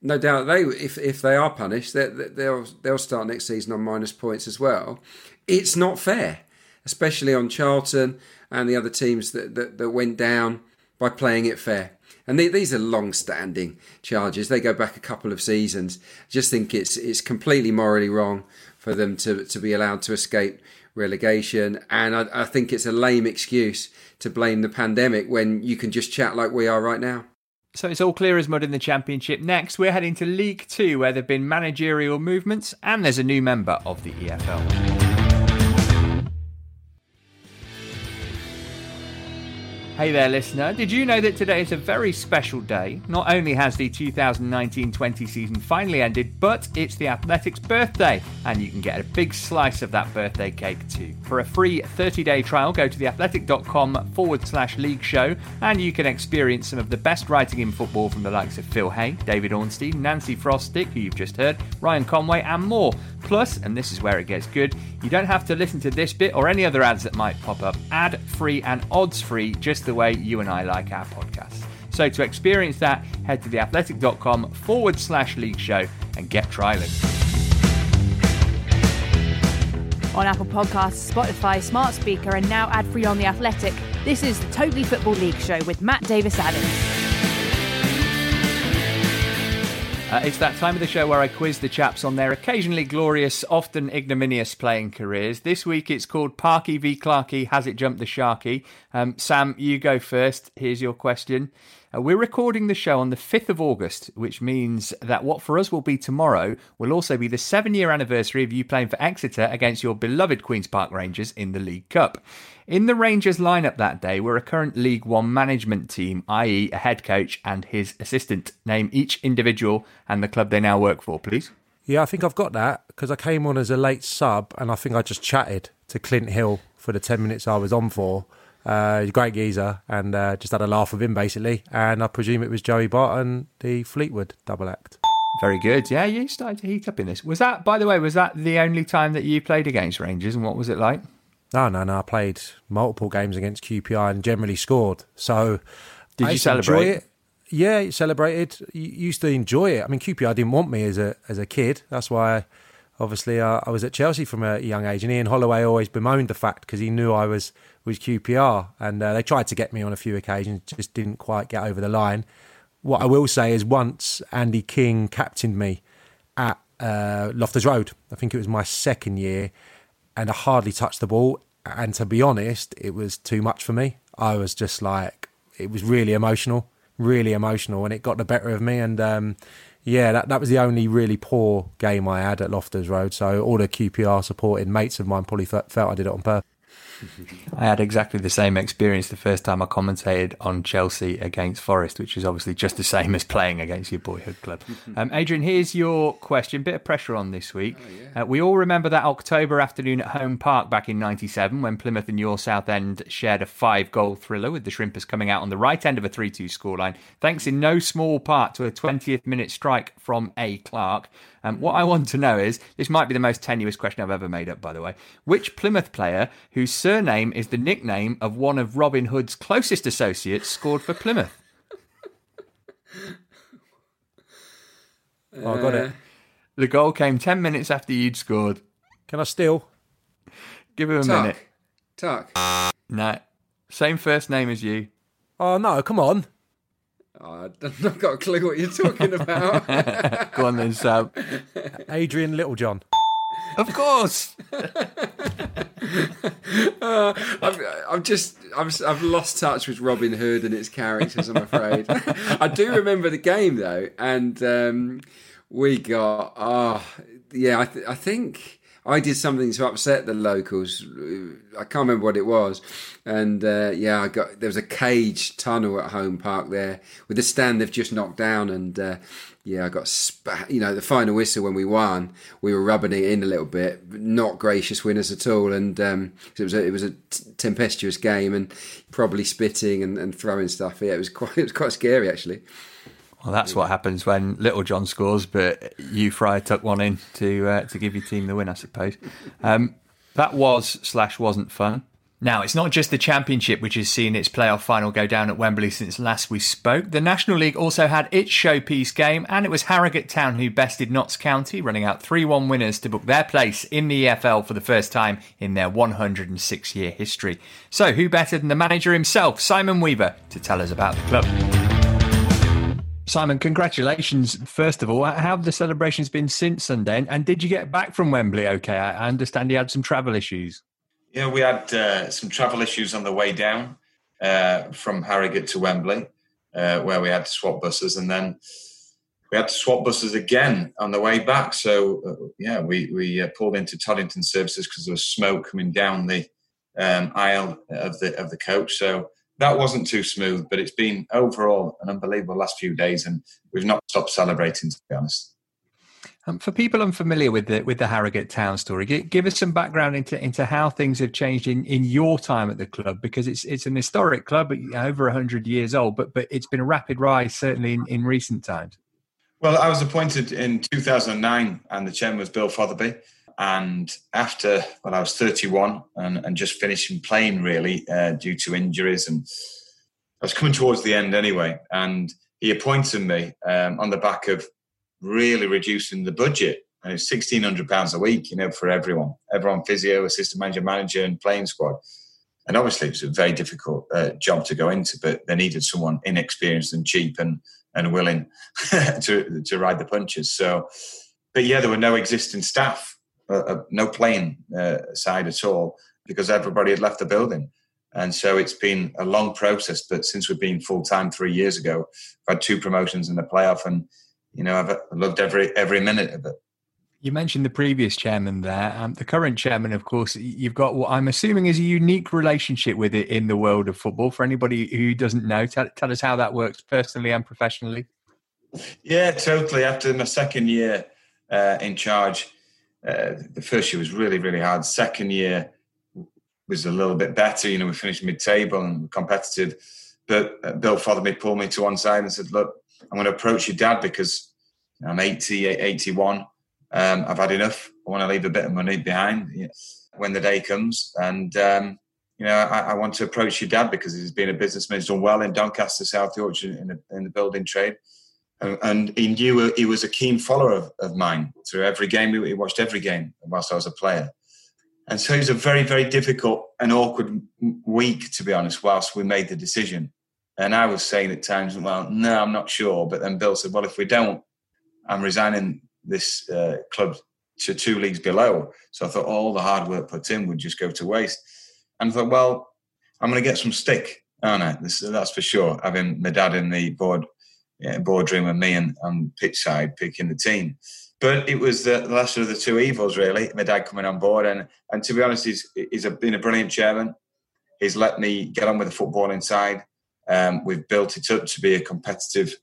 No doubt they, if if they are punished, they'll they'll start next season on minus points as well. It's not fair, especially on Charlton and the other teams that that, that went down by playing it fair. And they, these are long-standing charges; they go back a couple of seasons. I just think it's it's completely morally wrong for them to, to be allowed to escape relegation. And I, I think it's a lame excuse to blame the pandemic when you can just chat like we are right now. So it's all clear as mud in the Championship. Next, we're heading to League Two, where there have been managerial movements and there's a new member of the EFL. Hey there, listener. Did you know that today is a very special day? Not only has the 2019 20 season finally ended, but it's the Athletics' birthday, and you can get a big slice of that birthday cake too. For a free 30 day trial, go to theathletic.com forward slash league show, and you can experience some of the best writing in football from the likes of Phil Hay, David Ornstein, Nancy Frostick, who you've just heard, Ryan Conway, and more. Plus, and this is where it gets good, you don't have to listen to this bit or any other ads that might pop up. Ad free and odds free, just the way you and I like our podcasts. So to experience that, head to theathletic.com forward slash league show and get trialing. On Apple Podcasts, Spotify, Smart Speaker, and now ad free on The Athletic, this is the Totally Football League show with Matt Davis Adams. Uh, it's that time of the show where I quiz the chaps on their occasionally glorious, often ignominious playing careers. This week it's called Parky v Clarky Has It Jumped the Sharky? Um, Sam, you go first. Here's your question. Uh, we're recording the show on the 5th of August, which means that what for us will be tomorrow will also be the seven year anniversary of you playing for Exeter against your beloved Queen's Park Rangers in the League Cup. In the Rangers lineup that day were a current League One management team, i.e., a head coach and his assistant. Name each individual and the club they now work for, please. Yeah, I think I've got that because I came on as a late sub and I think I just chatted to Clint Hill for the 10 minutes I was on for. Uh, he's a great geezer and uh, just had a laugh with him basically. And I presume it was Joey Barton, the Fleetwood double act. Very good. Yeah, you started to heat up in this. Was that, by the way, was that the only time that you played against Rangers and what was it like? No, no, no. I played multiple games against QPR and generally scored. So, did I you celebrate? It. Yeah, you celebrated. You used to enjoy it. I mean, QPR didn't want me as a as a kid. That's why, obviously, uh, I was at Chelsea from a young age. And Ian Holloway always bemoaned the fact because he knew I was was QPR, and uh, they tried to get me on a few occasions, just didn't quite get over the line. What I will say is, once Andy King captained me at uh, Loftus Road. I think it was my second year and I hardly touched the ball. And to be honest, it was too much for me. I was just like, it was really emotional, really emotional, and it got the better of me. And um, yeah, that, that was the only really poor game I had at Loftus Road. So all the QPR supported mates of mine probably felt I did it on purpose. I had exactly the same experience the first time I commentated on Chelsea against Forest, which is obviously just the same as playing against your boyhood club. [laughs] Um, Adrian, here's your question. Bit of pressure on this week. Oh, yeah. uh, we all remember that October afternoon at Home Park back in '97 when Plymouth and your Southend shared a five-goal thriller with the Shrimpers coming out on the right end of a 3-2 scoreline, thanks in no small part to a 20th minute strike from A. Clarke. Um, what I want to know is this might be the most tenuous question I've ever made up, by the way. Which Plymouth player whose surname is the nickname of one of Robin Hood's closest associates scored for Plymouth? oh, I got it. The goal came 10 minutes after you'd scored. Can I steal? Give him a Tuck. minute. Tuck. No. Same first name as you. Oh, no, come on. Oh, [laughs] I've not got a clue what you're talking about. [laughs] Go on then, Sam. Adrian Littlejohn. Of course. uh, I've, I've just I've, I've lost touch with Robin Hood and its characters. I'm afraid. [laughs] I do remember the game though, and um, we got oh yeah. I, th- I think I did something to upset the locals. I can't remember what it was, and uh, yeah, I got there was a cage tunnel at Home Park there with the stand they've just knocked down, and uh, yeah, I got. You know, the final whistle when we won, we were rubbing it in a little bit. Not gracious winners at all, and um, it was a, it was a t- tempestuous game, and probably spitting and, and throwing stuff. Yeah, it was quite [laughs] it was quite scary actually. Well, that's what happens when Little John scores, but you Fry tuck one in to uh, to give your team the win, I suppose. Um, that was slash wasn't fun. Now, it's not just the Championship which has seen its playoff final go down at Wembley since last we spoke. The National League also had its showpiece game, and it was Harrogate Town who bested Notts County, running out 3 1 winners to book their place in the EFL for the first time in their 106 year history. So, who better than the manager himself, Simon Weaver, to tell us about the club? Simon, congratulations, first of all. How have the celebrations been since Sunday? And did you get back from Wembley okay? I understand you had some travel issues. Yeah, we had uh, some travel issues on the way down uh, from Harrogate to Wembley, uh, where we had to swap buses, and then we had to swap buses again on the way back. So uh, yeah, we we uh, pulled into Toddington Services because there was smoke coming down the um, aisle of the of the coach. So that wasn't too smooth, but it's been overall an unbelievable last few days, and we've not stopped celebrating. To be honest. Um, for people unfamiliar with the with the Harrogate Town story, give, give, us some background into into how things have changed in, in your time at the club because it's it's an historic club, over hundred years old, but but it's been a rapid rise certainly in, in recent times. Well, I was appointed in 2009, and the chairman was Bill Fotherby. And after, well, I was 31 and, and just finishing playing really uh, due to injuries, and I was coming towards the end anyway. And he appointed me um, on the back of really reducing the budget. And it's sixteen hundred pounds a week, you know, for everyone, everyone, physio, assistant manager, manager, and playing squad. And obviously, it was a very difficult uh, job to go into, but they needed someone inexperienced and cheap and and willing [laughs] to to ride the punches. So, but yeah, there were no existing staff, uh, no playing uh, side at all because everybody had left the building. And so it's been a long process. But since we've been full time three years ago, I've had two promotions in the playoff, and you know I've loved every every minute of it. You mentioned the previous chairman there. Um, the current chairman, of course, you've got what I'm assuming is a unique relationship with it in the world of football. For anybody who doesn't know, tell, tell us how that works personally and professionally. Yeah, totally. After my second year uh, in charge, uh, the first year was really, really hard. Second year was a little bit better. You know, we finished mid-table and competitive. But uh, Bill Fotherby pulled me to one side and said, "Look, I'm going to approach your dad because I'm 80, 81." um, I've had enough. I want to leave a bit of money behind when the day comes. And, um, you know, I, I, want to approach your dad because he's been a businessman. He's done well in Doncaster, South Yorkshire, in the, in the building trade. And, he knew he was a keen follower of, of mine through every game. He watched every game whilst I was a player. And so it was a very, very difficult and awkward week, to be honest, whilst we made the decision. And I was saying at times, well, no, I'm not sure. But then Bill said, well, if we don't, I'm resigning this uh, club to two leagues below. So I thought all the hard work put in would just go to waste. And I thought, well, I'm going to get some stick, aren't I? This, that's for sure. Having my dad in the board yeah, boardroom and me and on pitch side picking the team. But it was the lesser of the two evils, really. My dad coming on board, and and to be honest, he's he's a, been a brilliant chairman. He's let me get on with the football inside. Um, we've built it up to be a competitive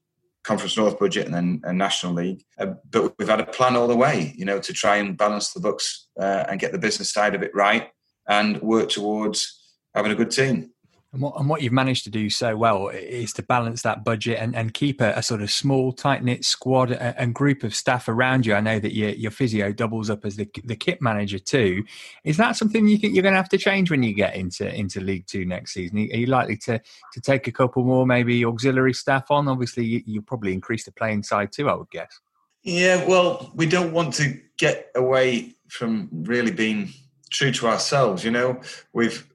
Conference North budget and then a National League. Uh, but we've had a plan all the way, you know, to try and balance the books uh, and get the business side of it right and work towards having a good team. And what, and what, you've managed to do so well is to balance that budget and, and keep a, a sort of small, tight knit squad and group of staff around you. I know that your, your physio doubles up as the, the kit manager too. Is that something you think you're going to have to change when you get into into League Two next season? Are you likely to to take a couple more, maybe auxiliary staff on? Obviously, you, you'll probably increase the playing side too. I would guess. Yeah, well, we don't want to get away from really being true to ourselves. You know, we've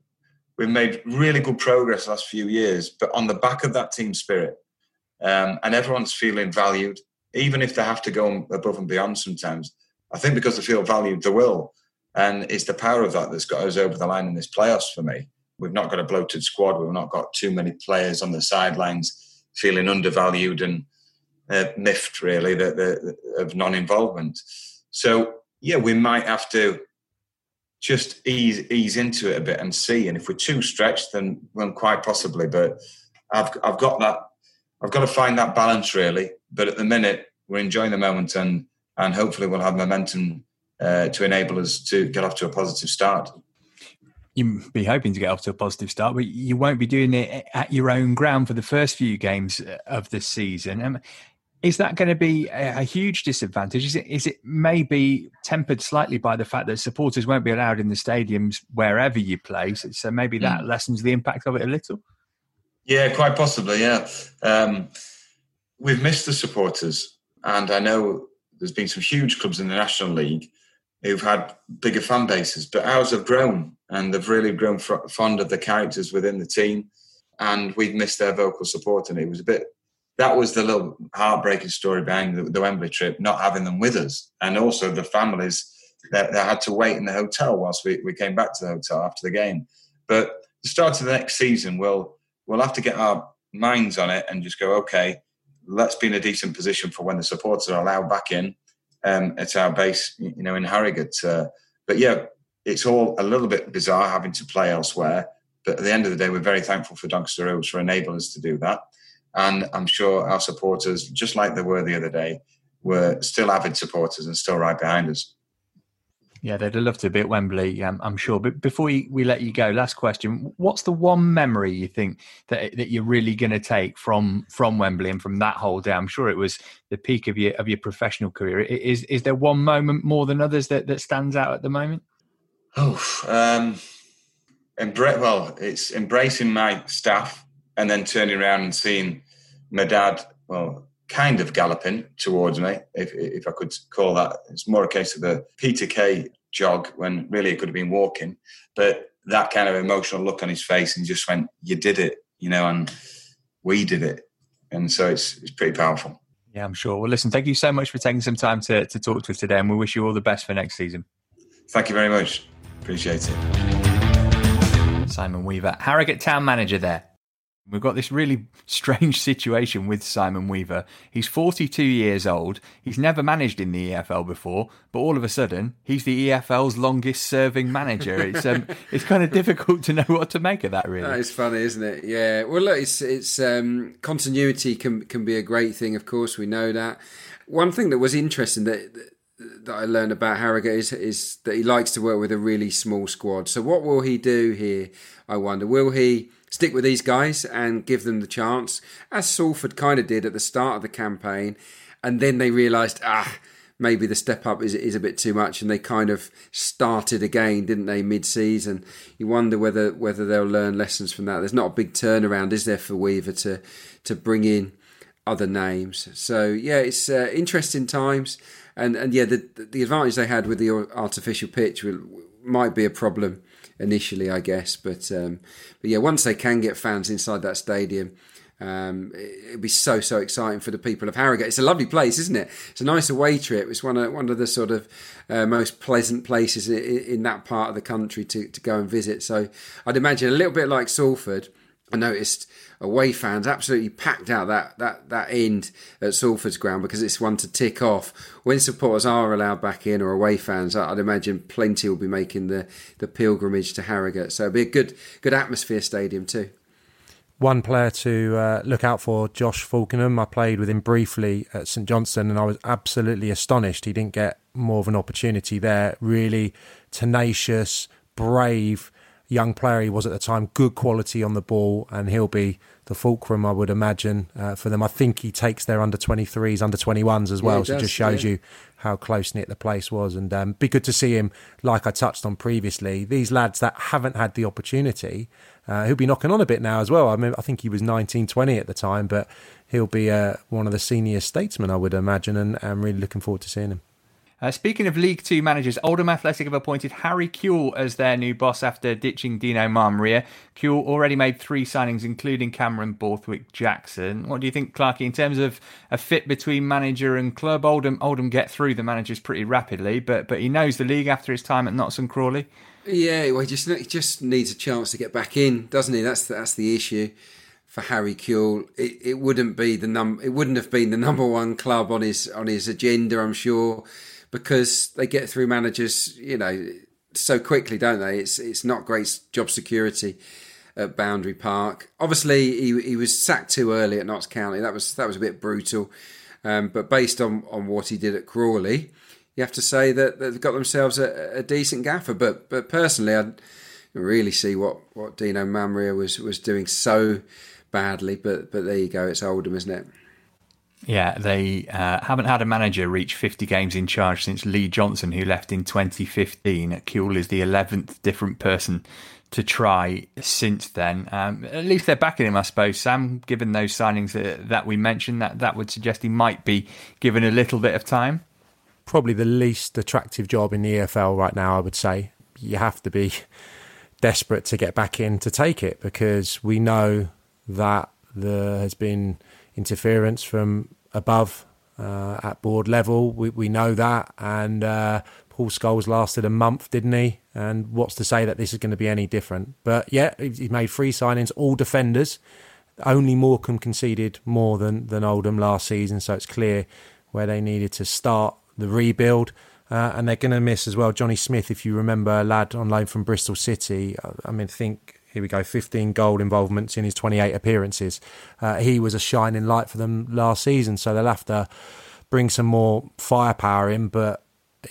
we've made really good progress last few years, but on the back of that team spirit, um, and everyone's feeling valued, even if they have to go above and beyond sometimes. I think because they feel valued, they will. And it's the power of that that's got us over the line in this playoffs for me. We've not got a bloated squad. We've not got too many players on the sidelines feeling undervalued and uh, miffed, really, the, of non involvement. So, yeah, we might have to just ease ease into it a bit and see. And if we're too stretched, then then quite possibly. But I've I've got that. I've got to find that balance really. But at the minute, we're enjoying the moment, and and hopefully we'll have momentum uh, to enable us to get off to a positive start. You'd be hoping to get off to a positive start, but you won't be doing it at your own ground for the first few games of the season. Um, is that going to be a, huge disadvantage? Is it, is it maybe tempered slightly by the fact that supporters won't be allowed in the stadiums wherever you play? So, maybe that mm. lessens the impact of it a little? Yeah, quite possibly, yeah. Um, we've missed the supporters, and I know there's been some huge clubs in the National League who've had bigger fan bases, but ours have grown, and they've really grown fond of the characters within the team, and we've missed their vocal support, and it was a bit that was the little heartbreaking story behind the, the, Wembley trip, not having them with us, and also the families that, that, had to wait in the hotel whilst we, we came back to the hotel after the game. But the start of the next season, we'll we'll have to get our minds on it and just go, okay, let's be in a decent position for when the supporters are allowed back in um, at our base, you know, in Harrogate. Uh, but yeah, it's all a little bit bizarre having to play elsewhere, But at the end of the day, we're very thankful for Doncaster Rovers for enabling us to do that. And I'm sure our supporters, just like they were the other day, were still avid supporters and still right behind us. Yeah, they'd love to be at Wembley, um, I'm sure. But before we, we let you go, last question: What's the one memory you think that that you're really going to take from from Wembley and from that whole day? I'm sure it was the peak of your of your professional career. Is is there one moment more than others that, that stands out at the moment? Oh, um, embra- well, it's embracing my staff and then turning around and seeing my dad. Well, kind of galloping towards me, if, if I could call that. It's more a case of a Peter Kay jog when really it could have been walking. But that kind of emotional look on his face and just went, You did it, you know, and we did it. And so it's, it's pretty powerful. Yeah, I'm sure. Well, listen, thank you so much for taking some time to, to talk to us today, and we wish you all the best for next season. Thank you very much. Appreciate it. Simon Weaver, Harrogate Town Manager there. We've got this really strange [laughs] situation with Simon Weaver. He's 42 years old. He's never managed in the EFL before, but all of a sudden, he's the EFL's longest serving manager. It's um, [laughs] it's kind of difficult to know what to make of that, really. That is funny, isn't it? Yeah. Well, look, it's it's um, continuity can can be a great thing. Of course, we know that. One thing that was interesting that that I learned about Harrogate is, is that he likes to work with a really small squad. So, what will he do here? I wonder. Will he? Stick with these guys and give them the chance, as Salford kind of did at the start of the campaign. And then they realised, ah, maybe the step up is, is a bit too much, and they kind of started again, didn't they, mid season? You wonder whether whether they'll learn lessons from that. There's not a big turnaround, is there, for Weaver to to bring in other names? So yeah, it's uh, interesting times, and and yeah, the the advantage they had with the artificial pitch will, might be a problem initially, I guess. But um, but yeah, once they can get fans inside that stadium, um, it'd be so so exciting for the people of Harrogate. It's a lovely place, isn't it? It's a nice away trip. It's one of one of the sort of uh, most pleasant places in, in, that part of the country to, to go and visit. So I'd imagine a little bit like Salford. I noticed away fans absolutely packed out that, that, that end at Salford's ground because it's one to tick off. When supporters are allowed back in or away fans, I'd imagine plenty will be making the, the pilgrimage to Harrogate. So it'll be a good good atmosphere stadium too. One player to uh, look out for, Josh Falkingham. I played with him briefly at St Johnstone and I was absolutely astonished he didn't get more of an opportunity there. Really tenacious, brave young player he was at the time, good quality on the ball, and he'll be the fulcrum, I would imagine, uh, for them. I think he takes their under 23s, under 21s as well, yeah, so it just shows yeah. you how close knit the place was. And um, be good to see him, like I touched on previously, these lads that haven't had the opportunity, uh, he'll be knocking on a bit now as well. I mean, I think he was 19, 20 at the time, but he'll be uh, one of the senior statesmen, I would imagine, and I'm really looking forward to seeing him. Uh, speaking of League Two managers, Oldham Athletic have appointed Harry Kewell as their new boss after ditching Dino Maamria. Kewell already made three signings, including Cameron Borthwick Jackson. What do you think, Clarky, in terms of a fit between manager and club? Oldham, Oldham get through the managers pretty rapidly, but but he knows the league after his time at Notts and Crawley. Yeah, well, he just he just needs a chance to get back in, doesn't he? That's that's the issue for Harry Kewell. It, it wouldn't be the num it wouldn't have been the [laughs] number one club on his on his agenda, I'm sure because they get through managers, you know, so quickly, don't they? It's it's not great job security at Boundary Park. Obviously, he he was sacked too early at Notts County. That was that was a bit brutal. Um, but based on, on what he did at Crawley, you have to say that they've got themselves a, a decent gaffer. But but personally, I really see what, what Dino Maamria was was doing so badly. But but there you go. It's Oldham, isn't it? Yeah, they uh, haven't had a manager reach 50 games in charge since Lee Johnson, who left in 2015. Kewell is the 11th different person to try since then. Um, at least they're backing him, I suppose, Sam, given those signings that, that we mentioned. That, that would suggest he might be given a little bit of time. Probably the least attractive job in the EFL right now, I would say. You have to be [laughs] desperate to get back in to take it because we know that there has been interference from above uh, at board level. We, we know that. And uh, Paul Scholes lasted a month, didn't he? And what's to say that this is going to be any different? But yeah, he made three signings, all defenders. Only Morecambe conceded more than, than Oldham last season, so it's clear where they needed to start the rebuild. Uh, and they're going to miss as well Jonny Smith, if you remember, a lad on loan from Bristol City. I mean, think here we go, 15 goal involvements in his 28 appearances. Uh, he was a shining light for them last season, so they'll have to bring some more firepower in. But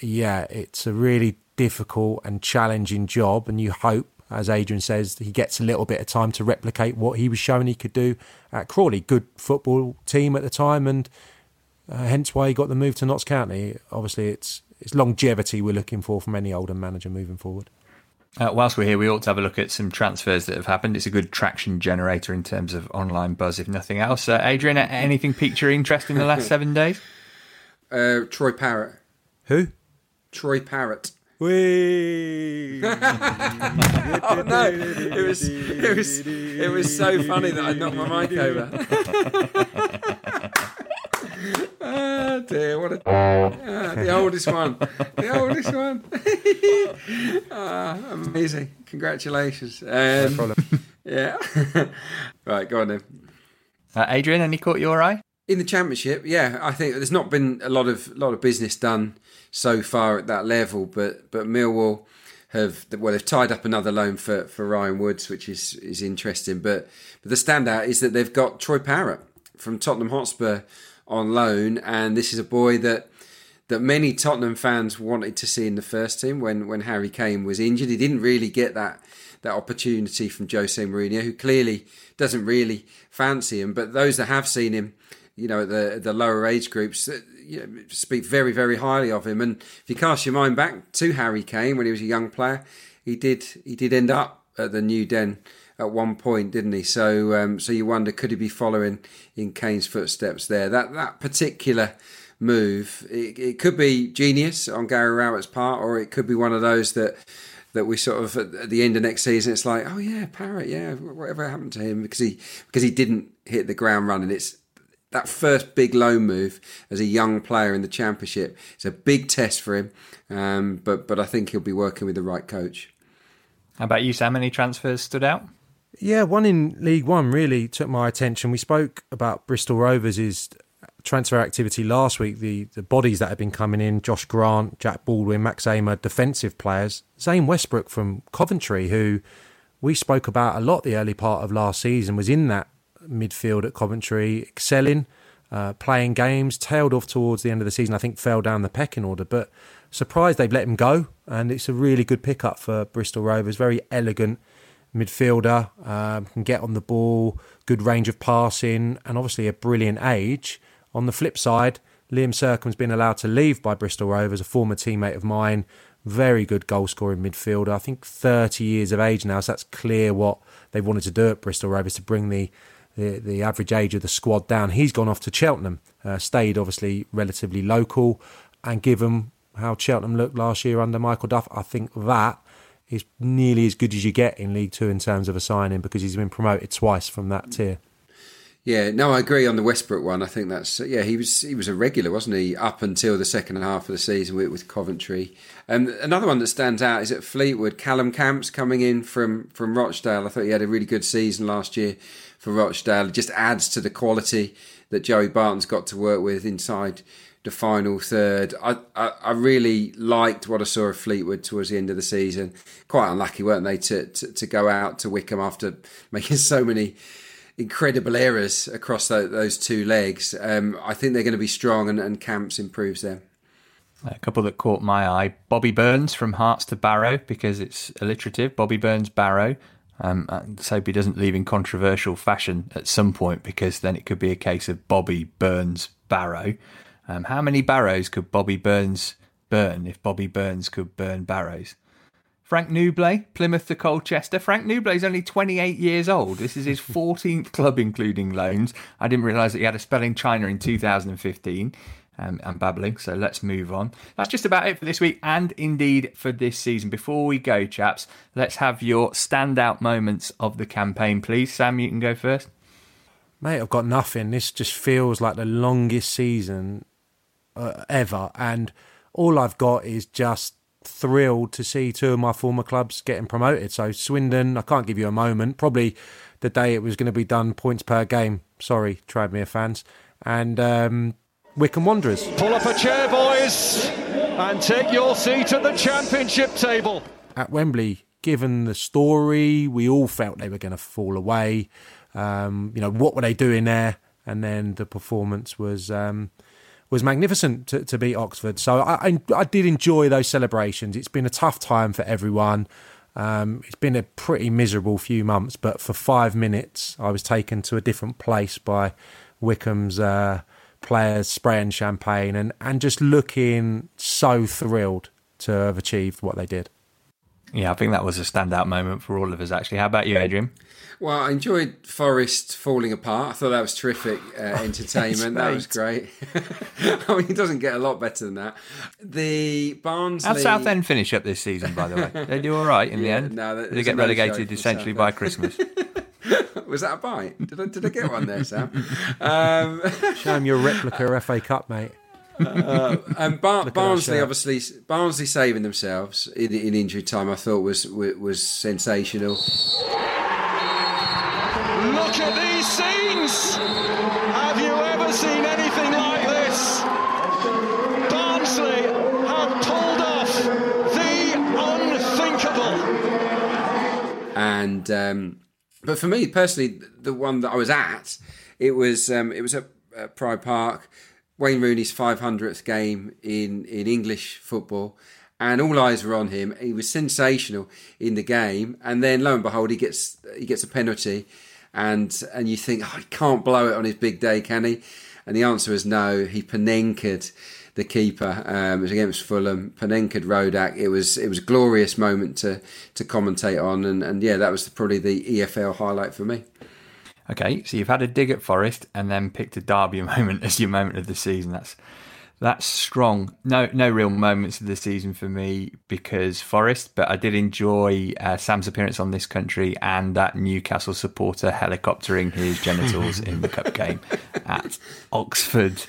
yeah, it's a really difficult and challenging job, and you hope, as Adrian says, he gets a little bit of time to replicate what he was showing he could do at Crawley. Good football team at the time, and uh, hence why he got the move to Notts County. Obviously, it's it's longevity we're looking for from any older manager moving forward. Uh, whilst we're here, we ought to have a look at some transfers that have happened. It's a good traction generator in terms of online buzz, if nothing else. Uh, Adrian, anything piqued your interest in the last [laughs] seven days? Uh, Troy Parrott. Who? Troy Parrott. Wee. [laughs] oh no! It was it was it was so funny that I knocked my mic over. [laughs] oh dear! What a [laughs] ah, the oldest one, the oldest one. [laughs] ah, amazing! Congratulations! Um, No problem. [laughs] Yeah. right, go on then. Uh, Adrian, any caught your eye? In the championship, yeah, I think there's not been a lot of lot of business done so far at that level, but but Millwall have well they've tied up another loan for, for Ryan Woods, which is is interesting. But but the standout is that they've got Troy Parrott from Tottenham Hotspur on loan, and this is a boy that that many Tottenham fans wanted to see in the first team when when Harry Kane was injured. He didn't really get that that opportunity from Jose Mourinho, who clearly doesn't really fancy him. But those that have seen him, you know, at the the lower age groups, uh, you know, speak very very highly of him. And if you cast your mind back to Harry Kane when he was a young player, he did he did end up at the New Den at one point, didn't he? So um, so you wonder could he be following in Kane's footsteps there? That that particular move, it, it could be genius on Gary Rowett's part, or it could be one of those that that we sort of at the end of next season, it's like, oh yeah, Parrott, yeah, whatever happened to him because he because he didn't hit the ground running. It's that first big loan move as a young player in the championship. It's a big test for him, um, but but I think he'll be working with the right coach. How about you, Sam? Any transfers stood out? Yeah, one in League One really took my attention. We spoke about Bristol Rovers' transfer activity last week, the, the bodies that have been coming in Josh Grant, Jack Baldwin, Max Ehmer, defensive players. Zain Westbrooke from Coventry, who we spoke about a lot the early part of last season, was in that midfield at Coventry, excelling, uh, playing games, tailed off towards the end of the season, I think fell down the pecking order, but surprised they've let him go. And it's a really good pickup for Bristol Rovers, very elegant midfielder, um, can get on the ball, good range of passing, and obviously a brilliant age. On the flip side, Liam Sercombe's been allowed to leave by Bristol Rovers, a former teammate of mine, very good goal scoring midfielder. I think 30 years of age now, so that's clear what they wanted to do at Bristol Rovers to bring the the, the average age of the squad down. He's gone off to Cheltenham, uh, stayed obviously relatively local, and given how Cheltenham looked last year under Michael Duff, I think that is nearly as good as you get in League Two in terms of a signing because he's been promoted twice from that tier. Yeah, no, I agree on the Westbrooke one. I think that's yeah, he was he was a regular, wasn't he, up until the second half of the season with, with Coventry. Um, another one that stands out is at Fleetwood, Callum Camps coming in from from Rochdale. I thought he had a really good season last year for Rochdale. It just adds to the quality that Joey Barton's got to work with inside the final third. I, I, I really liked what I saw of Fleetwood towards the end of the season. Quite unlucky, weren't they, to, to, to go out to Wycombe after [laughs] making so many incredible errors across those two legs. Um, I think they're going to be strong, and, and Camps improves them. A couple that caught my eye: Bobby Burns from Hearts to Barrow because it's alliterative. Bobby Burns Barrow. Um, let's hope he doesn't leave in controversial fashion at some point because then it could be a case of Bobby Burns Barrow. Um, how many barrows could Bobby Burns burn if Bobby Burns could burn barrows? Frank Nouble, Plymouth to Colchester. Frank Nouble is only 28 years old. This is his [laughs] 14th club, including loans. I didn't realise that he had a spell in China in 2015. Um, I'm babbling, so let's move on. That's just about it for this week and indeed for this season. Before we go, chaps, let's have your standout moments of the campaign, please. Sam, you can go first. Mate, I've got nothing. This just feels like the longest season uh, ever, and all I've got is just thrilled to see two of my former clubs getting promoted. So Swindon, I can't give you a moment. Probably the day it was going to be done, points per game. Sorry, Tranmere fans, and um, Wycombe Wanderers. Pull up a chair, boys, and take your seat at the championship table. At Wembley given the story, we all felt they were going to fall away. Um, you know, what were they doing there? And then the performance was um, was magnificent to, to beat Oxford. So I, I, I did enjoy those celebrations. It's been a tough time for everyone. Um, it's been a pretty miserable few months, but for five minutes, I was taken to a different place by Wycombe's uh, players spraying champagne and, and just looking so thrilled to have achieved what they did. Yeah, I think that was a standout moment for all of us, actually. How about you, Adrian? Well, I enjoyed Forest falling apart. I thought that was terrific uh, [laughs] entertainment. that was great. [laughs] I mean, it doesn't get a lot better than that. The Barnsley. How Southend finish up this season, by the way? [laughs] They do all right in yeah, the end. No, they get relegated essentially by Christmas. was that a bite? Did I, did I get one there, Sam? Um, Show him your replica FA Cup, mate. Uh, and Bar- Barnsley, obviously, Barnsley saving themselves in, in, injury time, I thought was was sensational. Look at these scenes! Have you ever seen anything like this? Barnsley have pulled off the unthinkable. And um, but for me personally, the one that I was at, it was um, it was at, Pride Park. Wayne Rooney's 500th game in in English football and all eyes were on him. He was sensational in the game, and then lo and behold, he gets he gets a penalty, and and you think, oh, he can't blow it on his big day, can he? And the answer is no. He panenkered the keeper. Um, it was against Fulham. Panenkered Rodak. It was it was a glorious moment to to commentate on, and and yeah, that was probably the EFL highlight for me. Okay, so you've had a dig at Forest and then picked a Derby [laughs] moment as your moment of the season. That's that's strong. No, no real moments of the season for me because Forest, but I did enjoy uh, Sam's appearance on this country and that Newcastle supporter helicoptering his genitals in the cup [laughs] game at Oxford.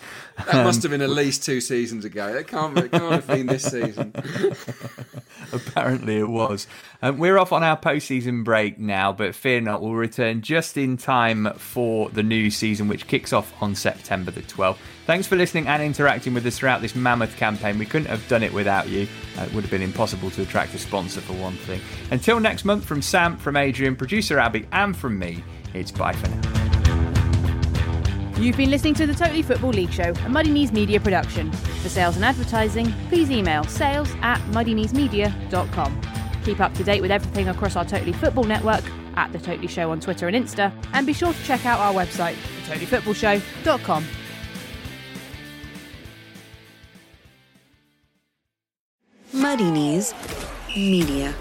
That um, must have been at least two seasons ago. It can't, it can't have been this season. [laughs] Apparently, it was. Um, we're off on our postseason break now, but fear not, we'll return just in time for the new season, which kicks off on September the 12th. Thanks for listening and interacting with us throughout this mammoth campaign. We couldn't have done it without you. Uh, it would have been impossible to attract a sponsor, for one thing. Until next month, from Sam, from Adrian, producer Abby, and from me, it's bye for now. You've been listening to the Totally Football League Show, a Muddy Knees Media production. For sales and advertising, please email sales at muddykneesmedia.com. Keep up to date with everything across our Totally Football network at The Totally Show on Twitter and Insta, and be sure to check out our website, thetotallyfootballshow.com. Muddy Knees Media.